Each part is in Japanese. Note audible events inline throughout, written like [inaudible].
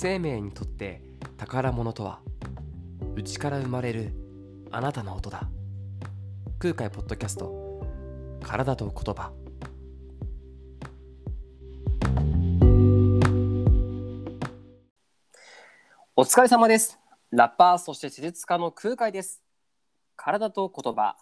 生命にとって宝物とは内から生まれるあなたの音だ。空海ポッドキャスト体と言葉。お疲れ様です。ラッパーそして施術家の空海です。体と言葉。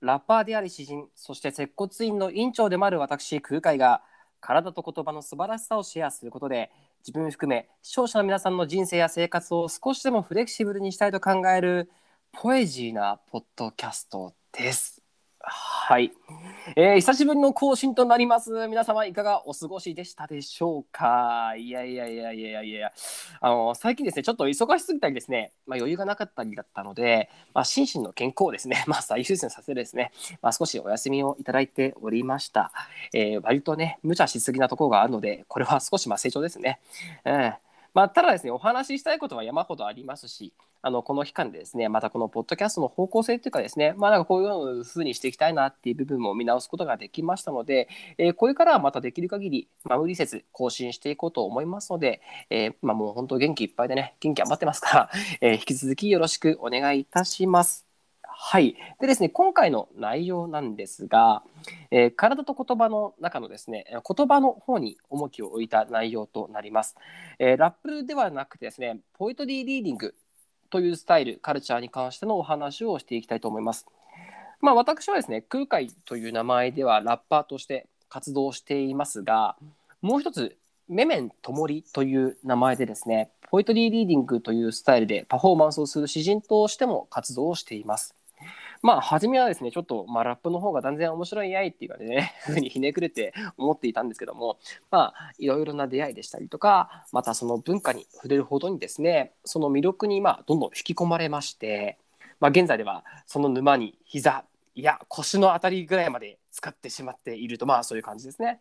ラッパーであり詩人そして接骨院の院長でもある私空海が体と言葉の素晴らしさをシェアすることで自分含め視聴者の皆さんの人生や生活を少しでもフレキシブルにしたいと考えるポエジーなポッドキャストです。はい、えー、久しぶりの更新となります。皆様いかがお過ごしでしたでしょうか？いやいやいやいやいやあの最近ですねちょっと忙しすぎたりですね、まあ、余裕がなかったりだったので、まあ、心身の健康をですね、[laughs] まあ、最優先させてですね、まあ、少しお休みをいただいておりました、えー、割とね無茶しすぎなところがあるのでこれは少しまあ成長ですね、うん。まあ、ただですね、お話ししたいことは山ほどありますし、あのこの期間でですね、またこのポッドキャストの方向性というかですね、まあ、なんかこういうふうにしていきたいなっていう部分も見直すことができましたので、えー、これからはまたできる限り、まあ、無理せず更新していこうと思いますので、えー、まあ、もう本当元気いっぱいでね、元気余ってますから、えー、引き続きよろしくお願いいたします。はい。でですね、今回の内容なんですが、えー、体と言葉の中のですね、言葉の方に重きを置いた内容となります。えー、ラップではなくてですね、ポエトリーリーディングというスタイル、カルチャーに関してのお話をしていきたいと思います。まあ、私はですね、空海という名前ではラッパーとして活動していますが、もう一つ、メメントモリという名前でですね、ポエトリーリーディングというスタイルでパフォーマンスをする詩人としても活動をしています。まあ、初めはですね、ちょっと、まあ、ラップの方が断然面白いやいっていうかね、ふうにひねくれて思っていたんですけども、まあ、いろいろな出会いでしたりとか、またその文化に触れるほどにですね、その魅力に、まあ、どんどん引き込まれまして、まあ、現在では、その沼に膝、いや、腰のあたりぐらいまで使ってしまっていると、まあ、そういう感じですね。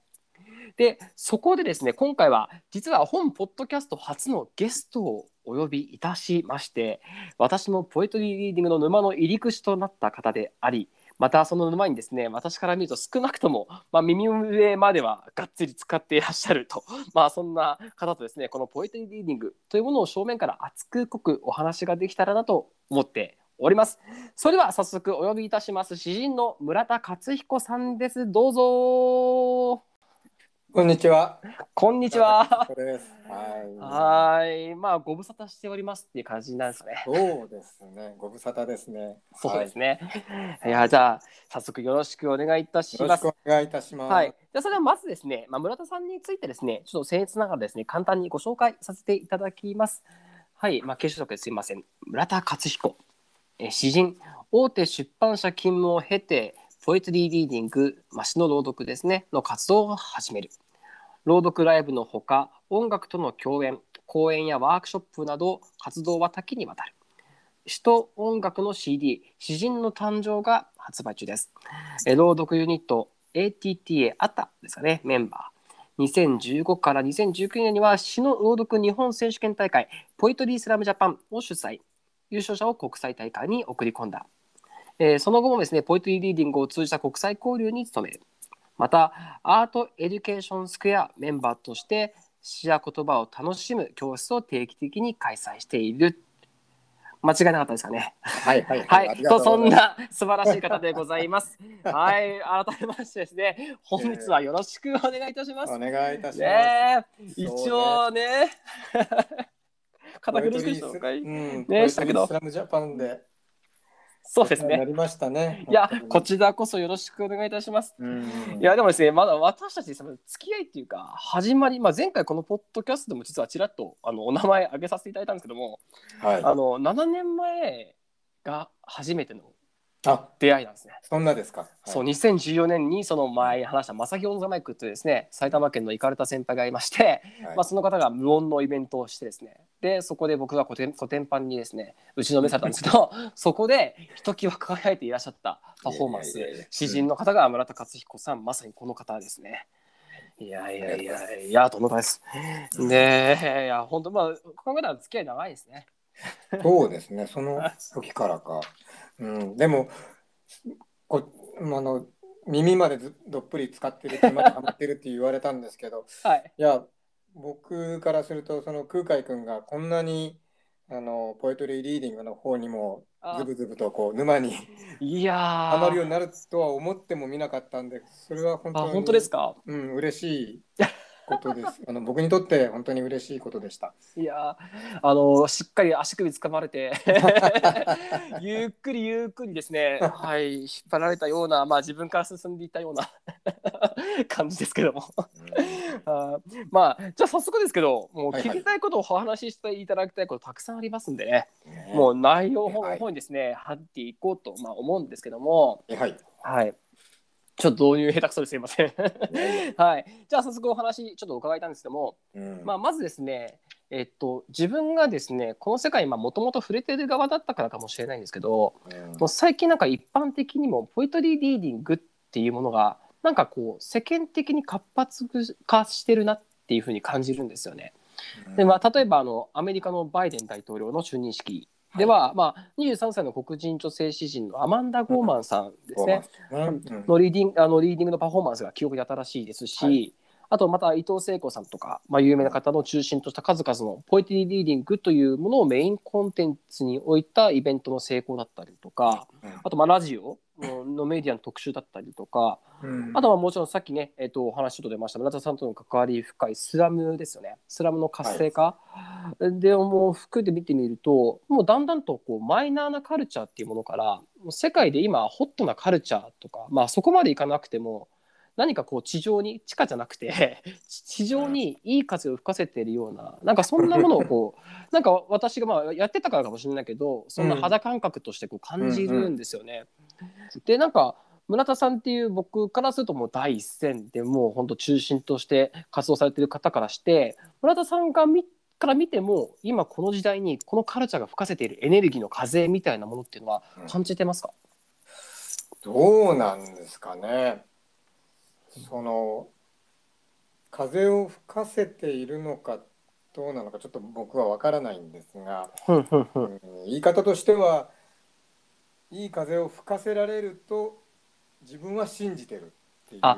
で、そこでですね、今回は実は本ポッドキャスト初のゲストをお呼びいたしまして、私のポエトリーリーディングの沼の入り口となった方であり、またその沼にですね、私から見ると少なくとも、まあ、耳上まではがっつり使っていらっしゃると、[laughs] まあそんな方とですね、このポエトリーリーディングというものを正面から熱く濃くお話ができたらなと思っております。それでは早速お呼びいたします。詩人の村田勝彦さんです。どうぞ。こんにちは。こんにちは。はい。はい。まあ、ご無沙汰しておりますっていう感じなんですね。そうですね。ご無沙汰ですね。そうですね。はい、いや、じゃあ、早速よろしくお願いいたします。お願いいたします。はい。じゃあ、それではまずですね、まあ、村田さんについてですね、ちょっと僭越ながらですね、簡単にご紹介させていただきます。はい。まあ、継承ですいません。村田勝彦。え詩人、大手出版社勤務を経て、ポエトリーリーディング、まあ、詩の朗読ですね、の活動を始める。朗読ライブのほか音楽との共演講演やワークショップなど活動は多岐にわたる。詩と音楽の CD「詩人の誕生」が発売中です。朗読ユニット ATTA アタですかねメンバー。2015から2019年には詩の朗読日本選手権大会ポイトリースラムジャパンを主催優勝者を国際大会に送り込んだ、えー、その後もですねポイトリーリーディングを通じた国際交流に努める。またアートエデュケーションスクエアメンバーとして詩や言葉を楽しむ教室を定期的に開催している間違いなかったですかね？はいはいはい。はい、とそんな素晴らしい方でございます。はい。改めましてですね、本日はよろしくお願いいたします。お願いいたします。ね、一応ね、[laughs] 堅苦しく紹介、ね、したけど。スラムジャパンでそうですね。なりましたね。いや、こちらこそよろしくお願いいたします。いや、でもですね、まだ私たち、その付き合いっていうか、始まり、まあ、前回このポッドキャストでも実はちらっとあのお名前挙げさせていただいたんですけども、はい、あの7年前が初めてのあ出会いなんですね。そんなですか。はい、そう2014年にその前話した正木オンザマイクというですね埼玉県の行かれた先輩がいまして、はい、まあその方が無音のイベントをしてですねでそこで僕がコテコテンパンにですね打ちのめされたんですけど [laughs] そこでひときわ輝いていらっしゃったパフォーマンス詩人の方が村田勝彦さんまさにこの方ですね。いやいやいやいやとんでもないです。でいや本当まあ考えたら付き合い長いですね。そうですねその時からか。うん、でもこあの耳までどっぷり使ってる手間がはまってるって言われたんですけど、[laughs] はい、いや僕からするとその空海君がこんなにあのポエトリーリーディングの方にもあ。ズブズブとこう沼にいやー。ハマるようになるとは思ってもみなかったんでそれは本当にあ本当ですか？うん嬉しい [laughs] ことです。あの僕にとって本当に嬉しいことでした。いやーあのしっかり足首掴まれて [laughs] ゆっくりゆっくりですねはい引っ張られたようなまあ自分から進んでいったような感じですけども。あーまあじゃあ早速ですけどもうはいはい。聞きたいことをお話ししていただきたいことたくさんありますんでね、ね。もう内容のはい方にですね入っていこうとまあ思うんですけども。はい。はいちょっと導入下手くそですいません。はい。じゃあ早速お話ちょっと伺いたんですけどもうん。まあ、まずですね、えっと、自分がですねこの世界もともと触れてる側だったからかもしれないんですけどうん。もう最近なんか一般的にもポエトリーリーディングっていうものがなんかこう世間的に活発化してるなっていうふうに感じるんですよね。でまあ、例えばあのアメリカのバイデン大統領の就任式では、まあ、23歳の黒人女性詩人のアマンダ・ゴーマンさんですね。うん。のリーディングあのリーディングのパフォーマンスが記憶に新しいですし、はいあとまた伊藤聖子さんとか、まあ、有名な方の中心とした数々のポエトリーリーディングというものをメインコンテンツに置いたイベントの成功だったりとかあとまあラジオのメディアの特集だったりとかうん。あとはもちろんさっきね、えっとお話ちょっと出ました。村田さんとの関わり深いスラムですよね。スラムの活性化、でもう含めて見てみるともうだんだんとこうマイナーなカルチャーっていうものから世界で今ホットなカルチャーとか、まあ、そこまでいかなくても何かこう地上に地下じゃなくて [laughs] 地上にいい風を吹かせているようななんかそんなものをこう [laughs] なんか私がまあやってたからかもしれないけどそんな肌感覚としてこう感じるんですよね。でなんか村田さんっていう僕からするともう第一線でもう本当中心として活動されてる方からして村田さんが見から見ても今この時代にこのカルチャーが吹かせているエネルギーの風みたいなものっていうのは感じてますか、どうなんですかね。その風を吹かせているのかどうなのかちょっと僕は分からないんですが、うんん言い方としてはいい風を吹かせられると自分は信じてるっていうあ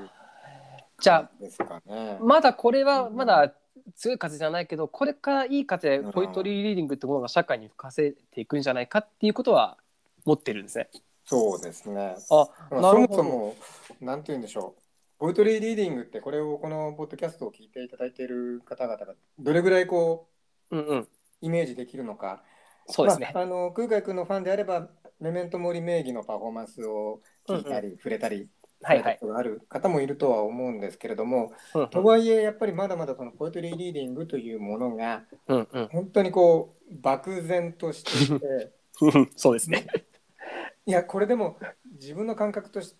じゃあですかね。まだこれはまだ強い風じゃないけどこれからいい風うんポイトリーリーディングってものが社会に吹かせていくんじゃないかっていうことは持ってるんですね。そうですね。あまあそもそもなんて言うんでしょう。ポエトリーリーディングってこれをこのポッドキャストを聞いていただいている方々がどれぐらいこううんうんイメージできるのか。そうですね。まあ、あの空海君のファンであればメメントモリ名義のパフォーマンスを聞いたり、触れたりはいはい。ある方もいるとは思うんですけれども、うんうんとはいえやっぱりまだまだそのポエトリーリーディングというものがうんうん本当にこう漠然としていてうんそうですね。[laughs] いやこれでも自分の感覚とし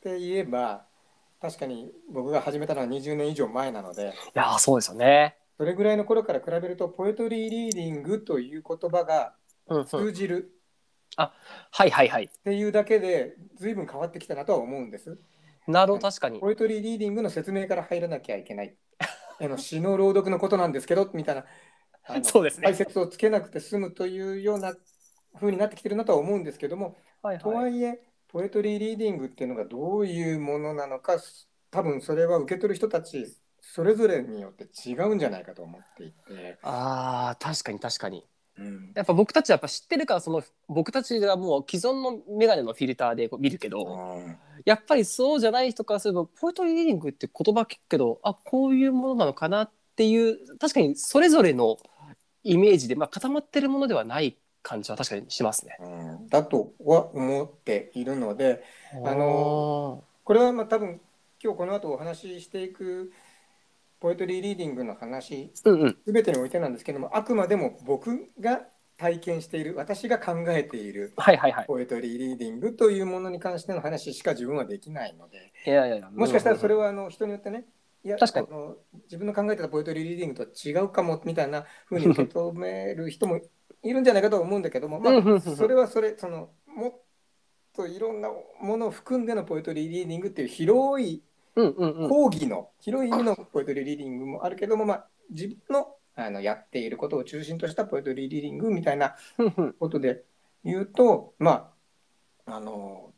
て言えば確かに僕が始めたのは20年以上前なのでいやーそうですよね。それぐらいの頃から比べるとポエトリーリーディングという言葉がうんうん、通じるはいはいはい。っていうだけで随分変わってきたなとは思うんです。なるほど確かに。ポエトリーリーディングの説明から入らなきゃいけない。あの詩の朗読のことなんですけどみたいなそうですね解説をつけなくて済むというような風になってきてるなとは思うんですけども、はいとはいえポエトリーリーディングっていうのがどういうものなのか多分それは受け取る人たちそれぞれによって違うんじゃないかと思っていて、ああ確かに確かに。うん。やっぱ僕たちはやっぱ知ってるからその僕たちがもう既存のメガネのフィルターでこう見るけど、うんやっぱりそうじゃない人からすればポエトリーリーディングって言葉聞くけどあこういうものなのかなっていう確かにそれぞれのイメージで、まあ、固まってるものではない感じは確かにしますね。うんだとは思っているのであのこれはまあ多分今日この後お話ししていくポエトリーリーディングの話うんうん全てにおいてなんですけどもあくまでも僕が体験している私が考えているはいはいはい。ポエトリーリーディングというものに関しての話しか自分はできないのでいやいやいやもしかしたらそれは、はあの人によってねいや確かにあの自分の考えてたポエトリーリーディングとは違うかもみたいな風に受け止める人もいるんじゃないかとは思うんだけども、まあ、それはそれそのもっといろんなものを含んでのポエトリーリーディングっていう広い講義の広い意味のポエトリーリーディングもあるけども、まあ、自分のあのやっていることを中心としたポエトリーリーディングみたいなことで言うとまああの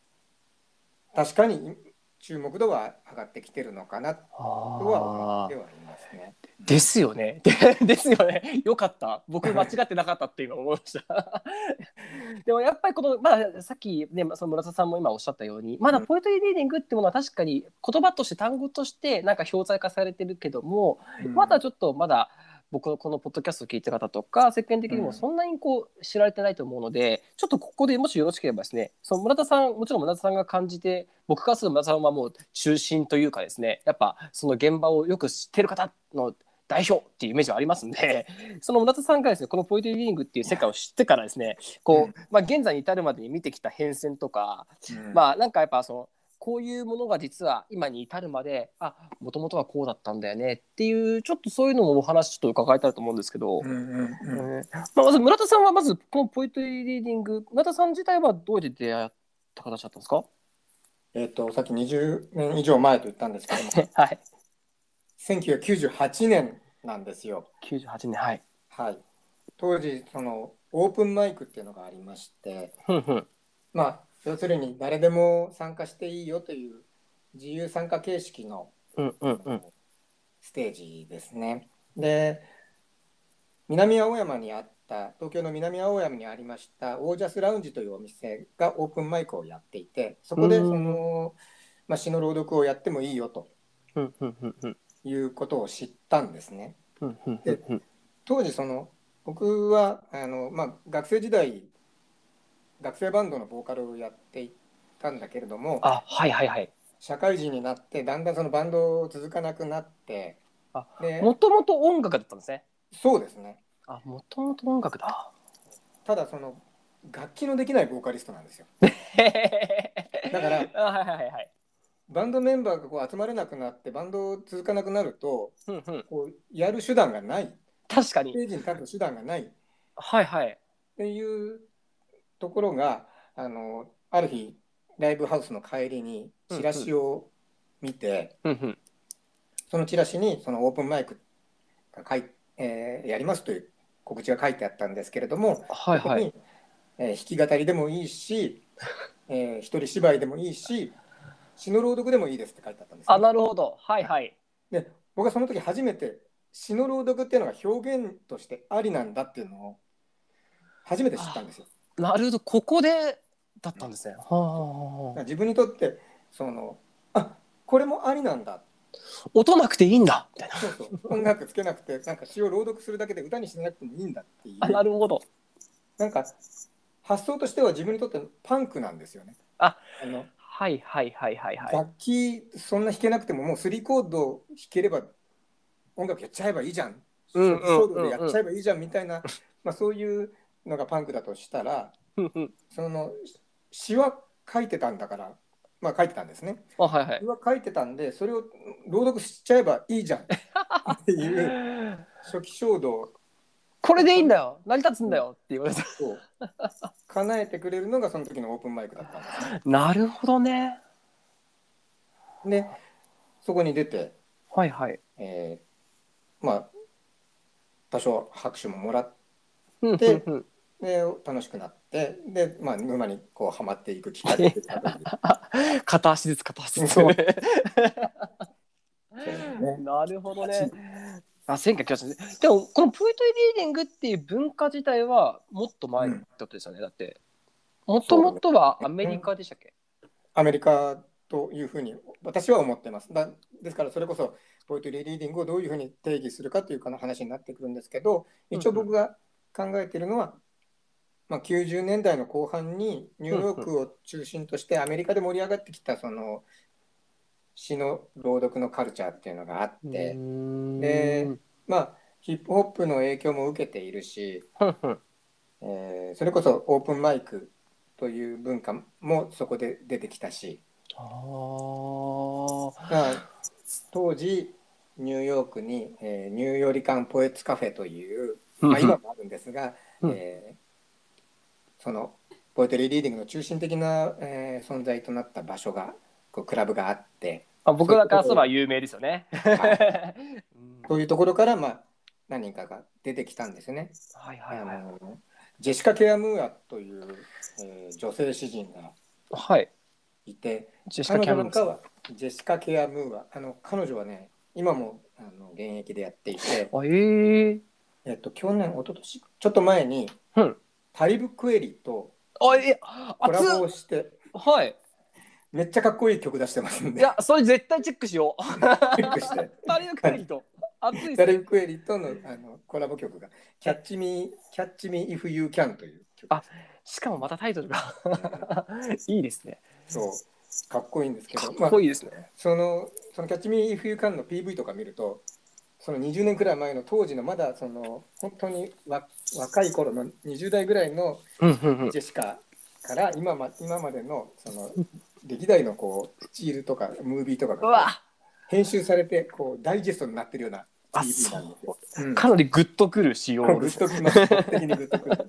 確かに注目度は上がってきてるのかなとは思あってはいますね。ですよね。で [laughs] ですよね。よかった。僕間違ってなかったって今思いました。[laughs] でもやっぱりこの、まあ、さっきね、その村田さんも今おっしゃったように、まだポエトリーリーディングっていうものは確かに言葉として単語としてなんか標材化されてるけども、うんまだちょっとまだ僕のこのポッドキャストを聞いてる方とか世間的にうん。もそんなにこう知られてないと思うので、ちょっとここでもしよろしければですねその村田さんもちろん村田さんが感じて僕からすると村田さんはもう中心というかですねやっぱその現場をよく知ってる方の代表っていうイメージはありますんで [laughs] その村田さんがですねこのポエトリーリーディングっていう世界を知ってからですねこう、うん。まあ、現在に至るまでに見てきた変遷とか、うん。まあなんかやっぱそのこういうものが実は今に至るまであもともとはこうだったんだよねっていうちょっとそういうのもお話ちょっと伺いたいと思うんですけど、うんうんうん。えーまあ、まず村田さんはまずこのポエトリーリーディング村田さん自体はどうやって出会った形だったんですか？えっ、とさっき20年以上前と言ったんですけども。[laughs] はい。1998年なんですよ。98年はい。はい、当時そのオープンマイクっていうのがありまして。ふんふん。まあ要するに誰でも参加していいよという自由参加形式のステージですね。で南青山にあった東京の南青山にありましたオージャスラウンジというお店がオープンマイクをやっていてそこでうんその、まあ、詩の朗読をやってもいいよということを知ったんですね。ふんふんふんふん当時その僕はあの、まあ、学生時代学生バンドのボーカルをやっていたんだけれどもあはいはいはい。社会人になってだんだんそのバンドを続かなくなってあでもともと音楽だったんですね？そうですね。あもともと音楽だ。ただその楽器のできないボーカリストなんですよ。[laughs] だからあはいはいはいはい。バンドメンバーがこう集まれなくなってバンド続かなくなるとふんふん。こうやる手段がない。確かに。ステージに立つ手段がない。っはいはい。ていうところがあのある日ライブハウスの帰りにチラシを見て、ふんふん。そのチラシにそのオープンマイクが書い、えーやりますという告知が書いてあったんですけれども、はいはい。そこに、えー弾き語りでもいいし、[laughs] えー一人芝居でもいいし詩の朗読でもいいですって書いてあったんです、ね、あなるほど。はいはい。で僕はその時初めて詩の朗読っていうのが表現としてありなんだっていうのを初めて知ったんですよ。なるほどここでだったんですね。はあはあはあ自分にとってそのあこれもありなんだ。音なくていいんだ。みたいな。そうそう。音楽つけなくてなんか詩を朗読するだけで歌にしなくてもいいんだっていう。あなるほど。なんか発想としては自分にとってパンクなんですよね。あのはいはいはいはいはい。楽器そんな弾けなくてももう3コード弾ければ音楽やっちゃえばいいじゃん。うんうん初期衝動でやっちゃえばいいじゃんみたいな、[laughs] まあ、そういうのがパンクだとしたらその詩は書いてたんだから、まあ、書いてたんですね。あはいはい。詩は書いてたんでそれを朗読しちゃえばいいじゃん。っていう初期衝動。これでいいんだよ。成り立つんだよ。って言われた。を叶えてくれるのがその時のオープンマイクだったんですね。なるほどね。でそこに出て、はいはい。えーまあ多少拍手ももらっふん。ふで楽しくなってで、まあ、沼にこうはまっていくきっかけ片足ずつ片足ずつねなるほどね。あ、1998でも、このポエトリーリーディングっていう文化自体はもっと前ってことですよね。だって、もともとはアメリカでしたっけ、アメリカというふうに私は思ってます。だですからそれこそポエトリーリーディングをどういうふうに定義するかというかの話になってくるん。ですけど一応僕が考えているのは、まあ、90年代の後半にニューヨークを中心としてアメリカで盛り上がってきたその詩の朗読のカルチャーっていうのがあって、でで、まあヒップホップの影響も受けているし、えーそれこそオープンマイクという文化もそこで出てきたし、当時ニューヨークに、えーニューヨリカンポエツカフェという、まあ、今もあるんですが、うんえーそのポエトリーリーディングの中心的な、えー存在となった場所がこうクラブがあってあ僕らからすれば有名ですよね。はうんそういうところから、まあ、何人かが出てきたんですね。はいはいはい。ジェシカ・ケアムーアという、えー女性詩人がはい。いてジェシカ・彼女なんかはジェシカ・ケア・ムーアあの彼女はね今もあの現役でやっていて、あえええっと、去年一昨年？ちょっと前にうん。タリブ・クエリとあえコラボをしてはい。めっちゃかっこいい曲出してますんでいやそれ絶対チェックしよう。チェックして。タリのクリと。熱いっすタリブ・クエリとのあのコラボ曲が「キャッチ・ミー・キャッチ・ミー・イフ・ユー・キャン」という曲。あしかもまたタイトルが。[laughs] いいですね。そう。かっこいいんですけかっど、まあこいいですね、そのそのキャッチミー・イフ・ユー・カンの PV とか見るとその20年くらい前の当時のまだその本当にわ若い頃の20代ぐらいのジェシカから今ま今までのその歴代のこうスチールとかムービーとかが編集されてこうダイジェストになってるようなあ PV なんですよ。う。ん。かなりグッとくる仕様。グッですときます。僕的にグッとくる。[laughs]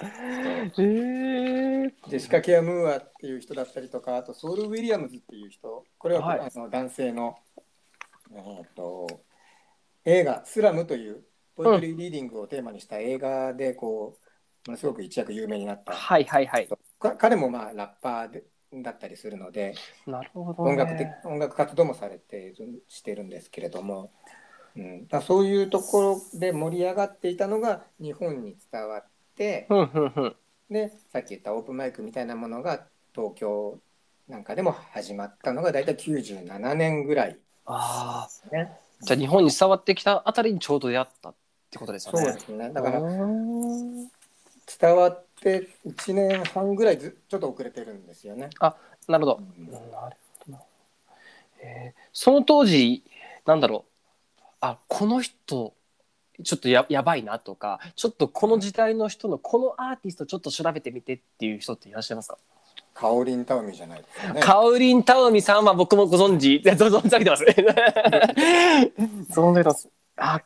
へえジェシカ・ケア・ムーアっていう人だったりとか、あとソウル・ウィリアムズっていう人、これは、はい。あの男性の、えー、と映画「スラム」というポエトリーリーディングをテーマにした映画でこうものすごく一躍有名になった、はいはいはい。か彼もまあラッパーでだったりするのでなるほど、ね、音楽的音楽活動もされてしてるんですけれども、うん、だそういうところで盛り上がっていたのが日本に伝わって、ふんふんふん。でさっき言ったオープンマイクみたいなものが東京なんかでも始まったのが大体97年ぐらいああね。じゃあ日本に伝わってきたあたりにちょうど出会ったってことですよね。そうですね。だから伝わって1年半ぐらいずちょっと遅れてるんですよね。なるほど。うんなるほどな、えーその当時なんだろう。あこの人ちょっとややばいなとかちょっとこの時代の人のこのアーティストちょっと調べてみてっていう人っていらっしゃいますか、カオリンタウミじゃないですかね。カオリン・タウミさんは僕もご存知。[laughs] 存じ上げてます。[laughs] 存じ上げてますあ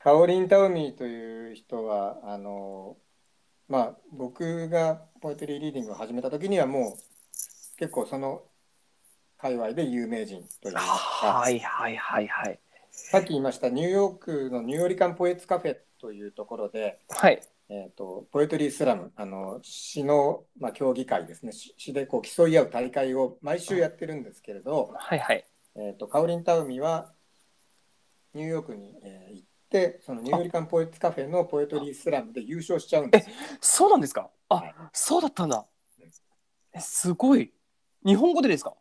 カオリンタウミという人はあのまあ僕がポエトリーリーディングを始めた時にはもう結構その界隈で有名人というか、はいはいはいはい。さっき言いましたニューヨークのニューヨリカンポエツカフェというところで、はいえー、とポエトリースラムあの詩の、まあ、競技会ですね。詩詩でこう競い合う大会を毎週やってるんですけれど、はいはい。えー、とカオリン・タウミはニューヨークに、えー行ってそのニューヨリカンポエツカフェのポエトリースラムで優勝しちゃうんです。よ。そうなんですか？あ、はい。そうだったんだ。えすごい。日本語でですか？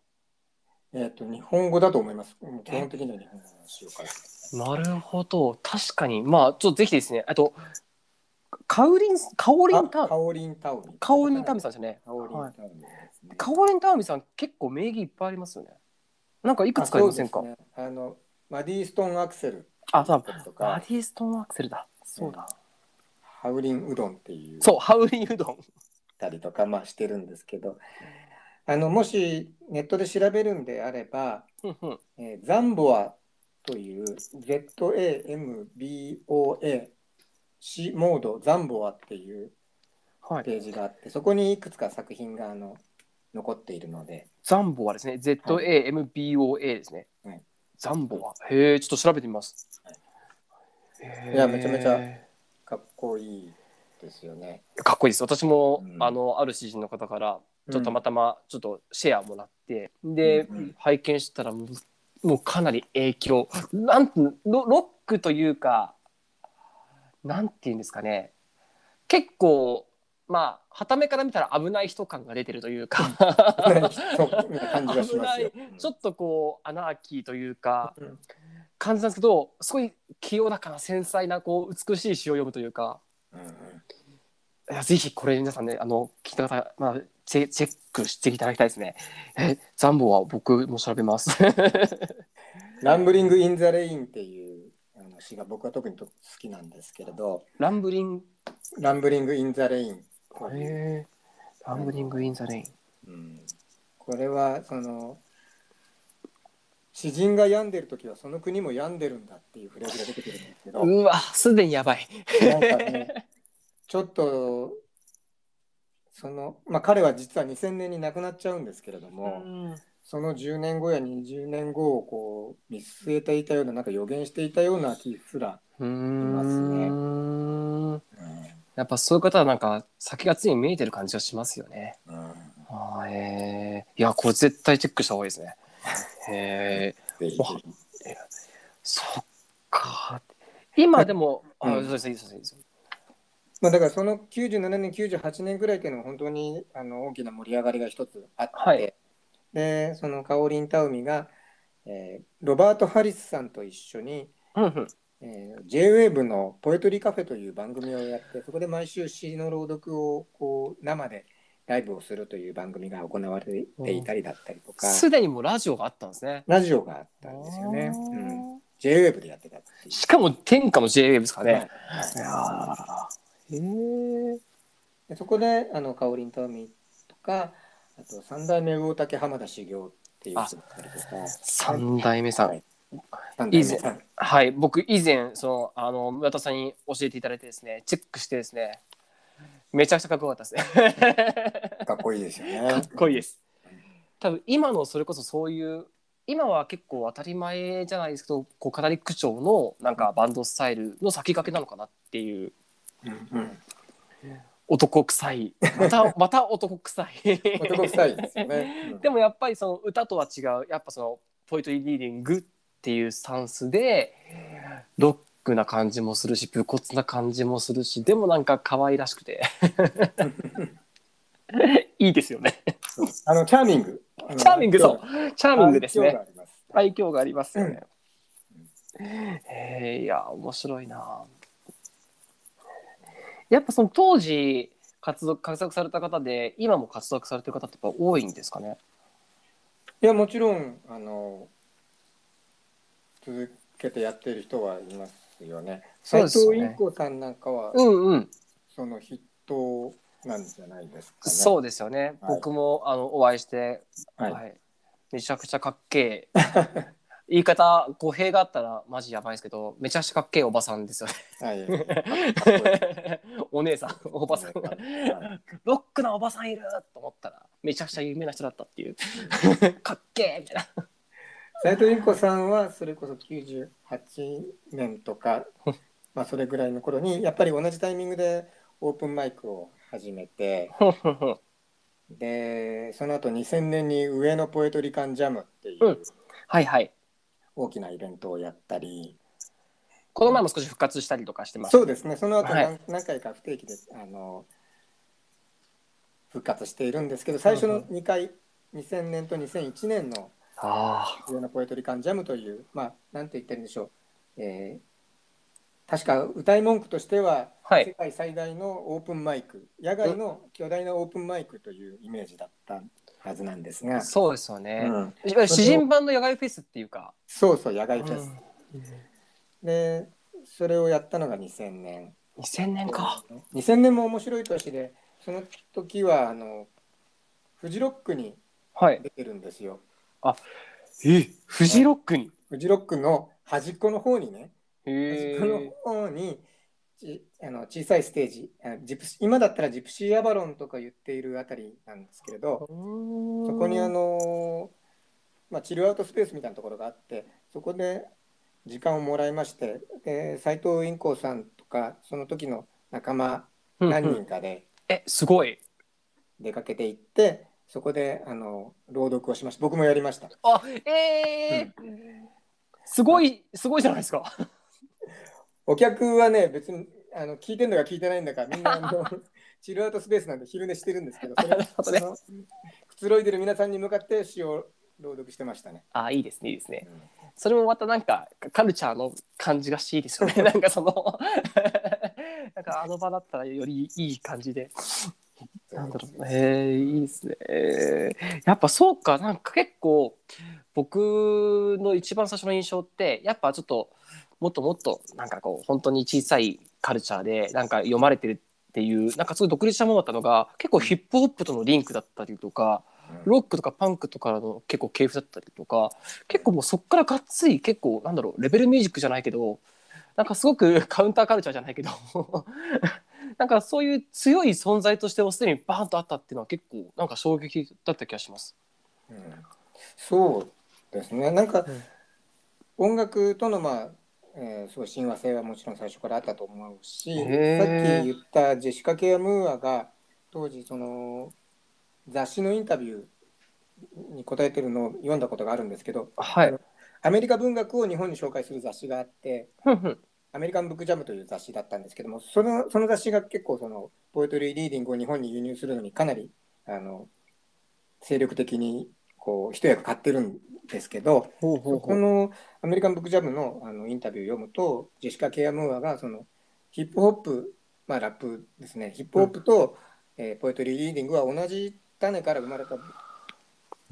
えー、と日本語だと思います。うん基本的には日本語の詩を書いてなるほど。確かに。まあちょっとぜひですね。あとカウリンカオリンタウあカオリン・タウミ。カオリンタウミさんですねカオリン・タウミですね。カオリンタウミさん結構名義いっぱいありますよねなんかいくつかありませんかあそうですねあのマディ・ストーン・アクセルあそうとバかディストーンアクセルだそうだ、ハウリン・うどんっていうそうハウリンうどんたりとか、まあ、してるんですけどあのもしネットで調べるんであれば、えーザンボアという ZAMBOA シモードザンボアっていうはい。ページがあってそこにいくつか作品があの残っているので。ザンボはですね。ZAMBOA ですね、はい。ザンボはへえちょっと調べてみます、はい。いやめちゃめちゃかっこいいですよね。かっこいいです。私も、うん。あのある詩人の方からちょっとたまたまちょっとシェアもらって、で、うんうん。拝見したらもうもうかなり影響。なんてロロックというかなんていうんですかね結構まあ傍目から見たら危ない人感が出てるというか危ない。ちょっとこうアナーキーというかうん感じなんですけどすごい清らかな繊細なこう美しい詩を読むというかぜひこれ皆さんねあの聞いた方、まあ、チェチェックしていただきたいですね。えザンボは僕も調べます。[laughs] Rambling in the Rain っていうあの詩が僕は特にと好きなんですけれど、 Rambling？Rambling in the Rain。へーランブリングインザレイン。うんこれはその詩人が病んでる時はその国も病んでるんだっていうフレーズが出てくるんですけど、うわすでにやばい。なんかね、ちょっとそのまあ彼は実は2000年に亡くなっちゃうんですけれども、その10年後や20年後をこう見据えていたようななんか予言していたような気すら、うーますね。ん。やっぱそういう方はなんか先がついに見えてる感じがしますよね。うん。あーえー、いやこれ絶対チェックした方がいいですね。へえ [laughs] ぜひぜひ。そっか。今でも、うん。あそうですいいですいいです。まあ、だからその97年98年ぐらいっていうのは本当にあの大きな盛り上がりが一つあって、はいでそのカオリン・タウミが、えーロバート・ハリスさんと一緒に、うんうん。えー J-WAVE の「ポエトリーカフェ」という番組をやってそこで毎週詩の朗読をこう生でライブをするという番組が行われていたりだったりとか、すでにもうラジオがあったんですね。ラジオがあったんですよね。うん、J-WAVE でやってたしかも天下の JWAVE ですかね、はいへえでそこであのカオリン・タウミとかあと三代目魚竹浜田修行っていう人だったりとか。三代目さん、はい。三代目さん。はい、僕以前そのあの村田さんに教えていただいてですねチェックしてですねめちゃくちゃかっこよかったですね。かっこいいですよね。かっこいいです。多分今のそれこそそういう今は結構当たり前じゃないですけどこうカナリック調のなんかバンドスタイルの先駆けなのかなっていう。うん男臭い。また [laughs] また男臭い。男臭いですよね。うん。でもやっぱりその歌とは違う。やっぱそのポエトリーリーディングっていうスタンスでロックな感じもするし武骨な感じもするしでもなんか可愛らしくて。[laughs] いいですよね。あのチャーミング。チャーミングそう。チャーミングですね。愛嬌があります。よね、えーいや面白いなやっぱその当時活動活躍された方で今も活躍されてる方ってやっぱ多いんですかね？いやもちろんあの続けてやってる人はいますよね。斉そうですよね。藤インコさんなんかはうんうん。その筆頭なんじゃないですかね。そうですよね、はい。僕もあのお会いして、はい。はい。めちゃくちゃかっけえ [laughs] 言い方語弊があったらマジやばいですけどめちゃくちゃかっけえおばさんですよね。[laughs] お姉さんおばさん。はい。ロックなおばさんいると思ったらめちゃくちゃ有名な人だったっていう。[laughs] かっけえみたいな。斉藤インコさんはそれこそ98年とか、[laughs] まあそれぐらいの頃にやっぱり同じタイミングでオープンマイクを始めてでその後2000年に上野ポエトリカンジャムっていううん。はいはい大きなイベントをやったり、この前も少し復活したりとかしてます。そうですね。その後はい。何,、何回か不定期であの復活しているんですけど最初の2回2000年と2001年のあ上野ポエトリカンジャムというまあなんて言ってるんでしょう、えー確か歌い文句としては、あはい。世界最大のオープンマイク野外の巨大なオープンマイクというイメージだったはずなんですが、そうですよね、うん。詩人版の野外フェスっていうか、そうそう野外フェス、うん。でそれをやったのが2000年。2000年か。2000年も面白い年でその時はあのフジロックにはい。出てるんですよ。えフジロックに？フジロックの端っこの方にね。へ端っこの方にちあの小さいステージあジプシ今だったらジプシーアバロンとか言っているあたりなんですけれどそこにあの、まあ、チルアウトスペースみたいなところがあってそこで時間をもらいましてで斉藤インコさんとかその時の仲間何人かでえすごい。出かけて行ってそこであの朗読をしました。僕もやりました。あえー。すごいすごいじゃないですかお客はね別にあの聞いてんだか聞いてないんだかみんなあの [laughs] チルアウトスペースなんで昼寝してるんですけどそれなるほどね。くつろいでる皆さんに向かって詩を朗読してましたね。あいいですねいいですね。それもまたなんかカルチャーの感じがしていいですよね。[laughs] なんかその [laughs] なんかあの場だったらよりいい感じで。なんだろう。へえいいですね。えーやっぱそうかなんか結構僕の一番最初の印象ってやっぱちょっともっともっとなんかこう本当に小さいカルチャーでなんか読まれてるっていうなんかすごい独立したものだったのが結構ヒップホップとのリンクだったりとかロックとかパンクとかの結構系譜だったりとか結構もうそっからがっつり結構なんだろうレベルミュージックじゃないけどなんかすごく [laughs] カウンターカルチャーじゃないけど [laughs] なんかそういう強い存在としてもすでにバーンとあったっていうのは結構なんか衝撃だった気がします。うん。そうですね。なんか音楽とのまあ、えー、そう親和性はもちろん最初からあったと思うしさっき言ったジェシカ・ケア・ムーアが当時その雑誌のインタビューに答えてるのを読んだことがあるんですけどはい。アメリカ文学を日本に紹介する雑誌があって。アメリカン・ブック・ジャムという雑誌だったんですけどもそのその雑誌が結構そのポエトリー・リーディングを日本に輸入するのにかなりあの精力的にこう一役買ってるんですけどほうほそこのアメリカン・ブック・ジャムのあのインタビューを読むとジェシカ・ケア・ムーアがそのヒップホップ、まあ、ラップですね。ヒップホップと、えーポエトリー・リーディングは同じ種から生まれた、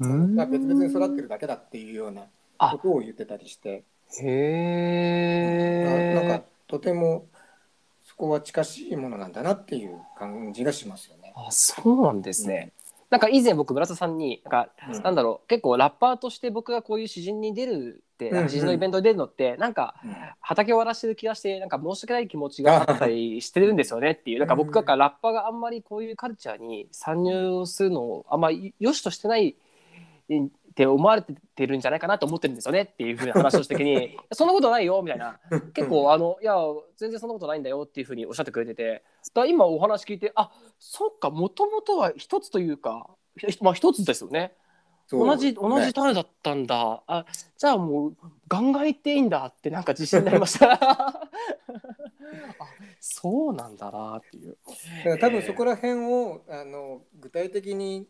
うん。まあ、別々に育ってるだけだっていうようなあ。ことを言ってたりして。へえ。なんかとてもそこは近しいものなんだなっていう感じがしますよね。あ、そうなんですね。なんか以前僕村田さんになんか、うん。なんだろう結構ラッパーとして僕がこういう詩人に出るって、詩人のイベントに出るのってなんかうん。畑を荒らしてる気がしてなんか申し訳ない気持ちがあったりしてるんですよねっていうなんか僕がラッパーがあんまりこういうカルチャーに参入するのをあんまり良しとしてないって思われてるんじゃないかなと思ってるんですよねっていうふうな話をした時に [laughs] そんなことないよみたいな。結構あのいや全然そんなことないんだよっていうふうにおっしゃってくれてて。だ今お話聞いてあそっかもともとは一つというかひまあ一つですよね。同じ同じね種だったんだ。あじゃあもうガンガンいっていいんだってなんか自信になりました。あそうなんだなっていう。だから多分そこら辺をあの具体的に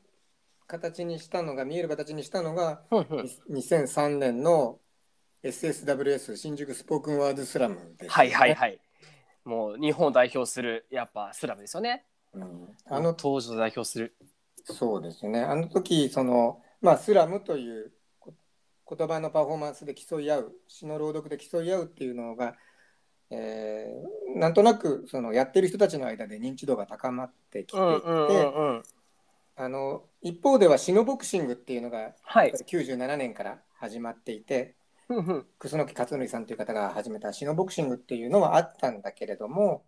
形にしたのが見える形にしたのがうんうん2003年の SSWS 新宿スポークンワードスラムです、ね。はいはいはい。もう日本を代表するやっぱスラムですよね。うん。ああのの当時を代表する。そうですね。あの時その、まあ、スラムというこ言葉のパフォーマンスで競い合う詩の朗読で競い合うっていうのが、えーなんとなくそのやってる人たちの間で認知度が高まってきていて、うんうんうんうんあの一方では詩のボクシングっていうのがはい。97年から始まっていて楠木勝則さんという方が始めた詩のボクシングっていうのはあったんだけれども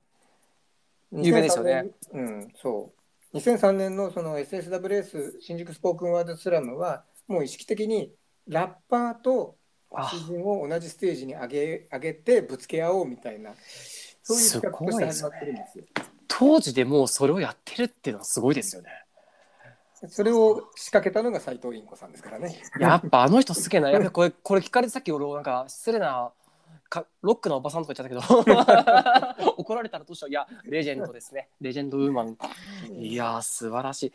有名ですよね。2003年うんそう。2003年のその SSWS 新宿スポークンワードスラムはもう意識的にラッパーとあ詩人を同じステージに上げ上げてぶつけ合おうみたいなそういう企画として始まってるんですよ。当時でもうそれをやってるっていうのはすごいですよねそれを仕掛けたのが斎藤インコさんですからね。やっぱあの人すげえな。やっぱこれこれ聞かれてさっき俺なんか失礼なかロックなおばさんとか言っちゃったけど [laughs] 怒られたらどうしよう。いやレジェンドですね。レジェンドウーマン。いやー素晴らしい。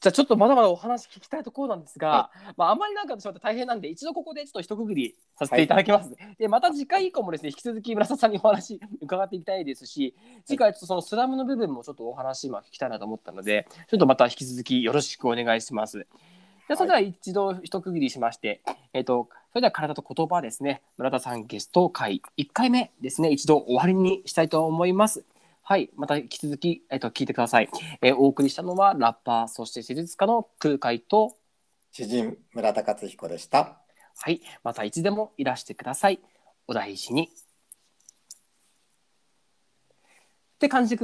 じゃあちょっとまだまだお話聞きたいところなんですが、まああんまりなんか私また大変なんで一度ここでちょっと一区切りさせていただきます。でまた次回以降もですね引き続き村田さんにお話 [laughs] 伺っていきたいですし、次回ちょっとそのスラムの部分もちょっとお話今聞きたいなと思ったので、ちょっとまた引き続きよろしくお願いします。じゃあそれでは一度一区切りしまして、えっ、と、それでは体と言葉ですね、村田さんゲスト会1回目ですね、一度終わりにしたいと思います。はい、また引き続き、えっ、と、聞いてください。えーお送りしたのはラッパー、そして施術家の空海と、詩人村田克彦でした。はい、またいつでもいらしてください。お大事に。って感じで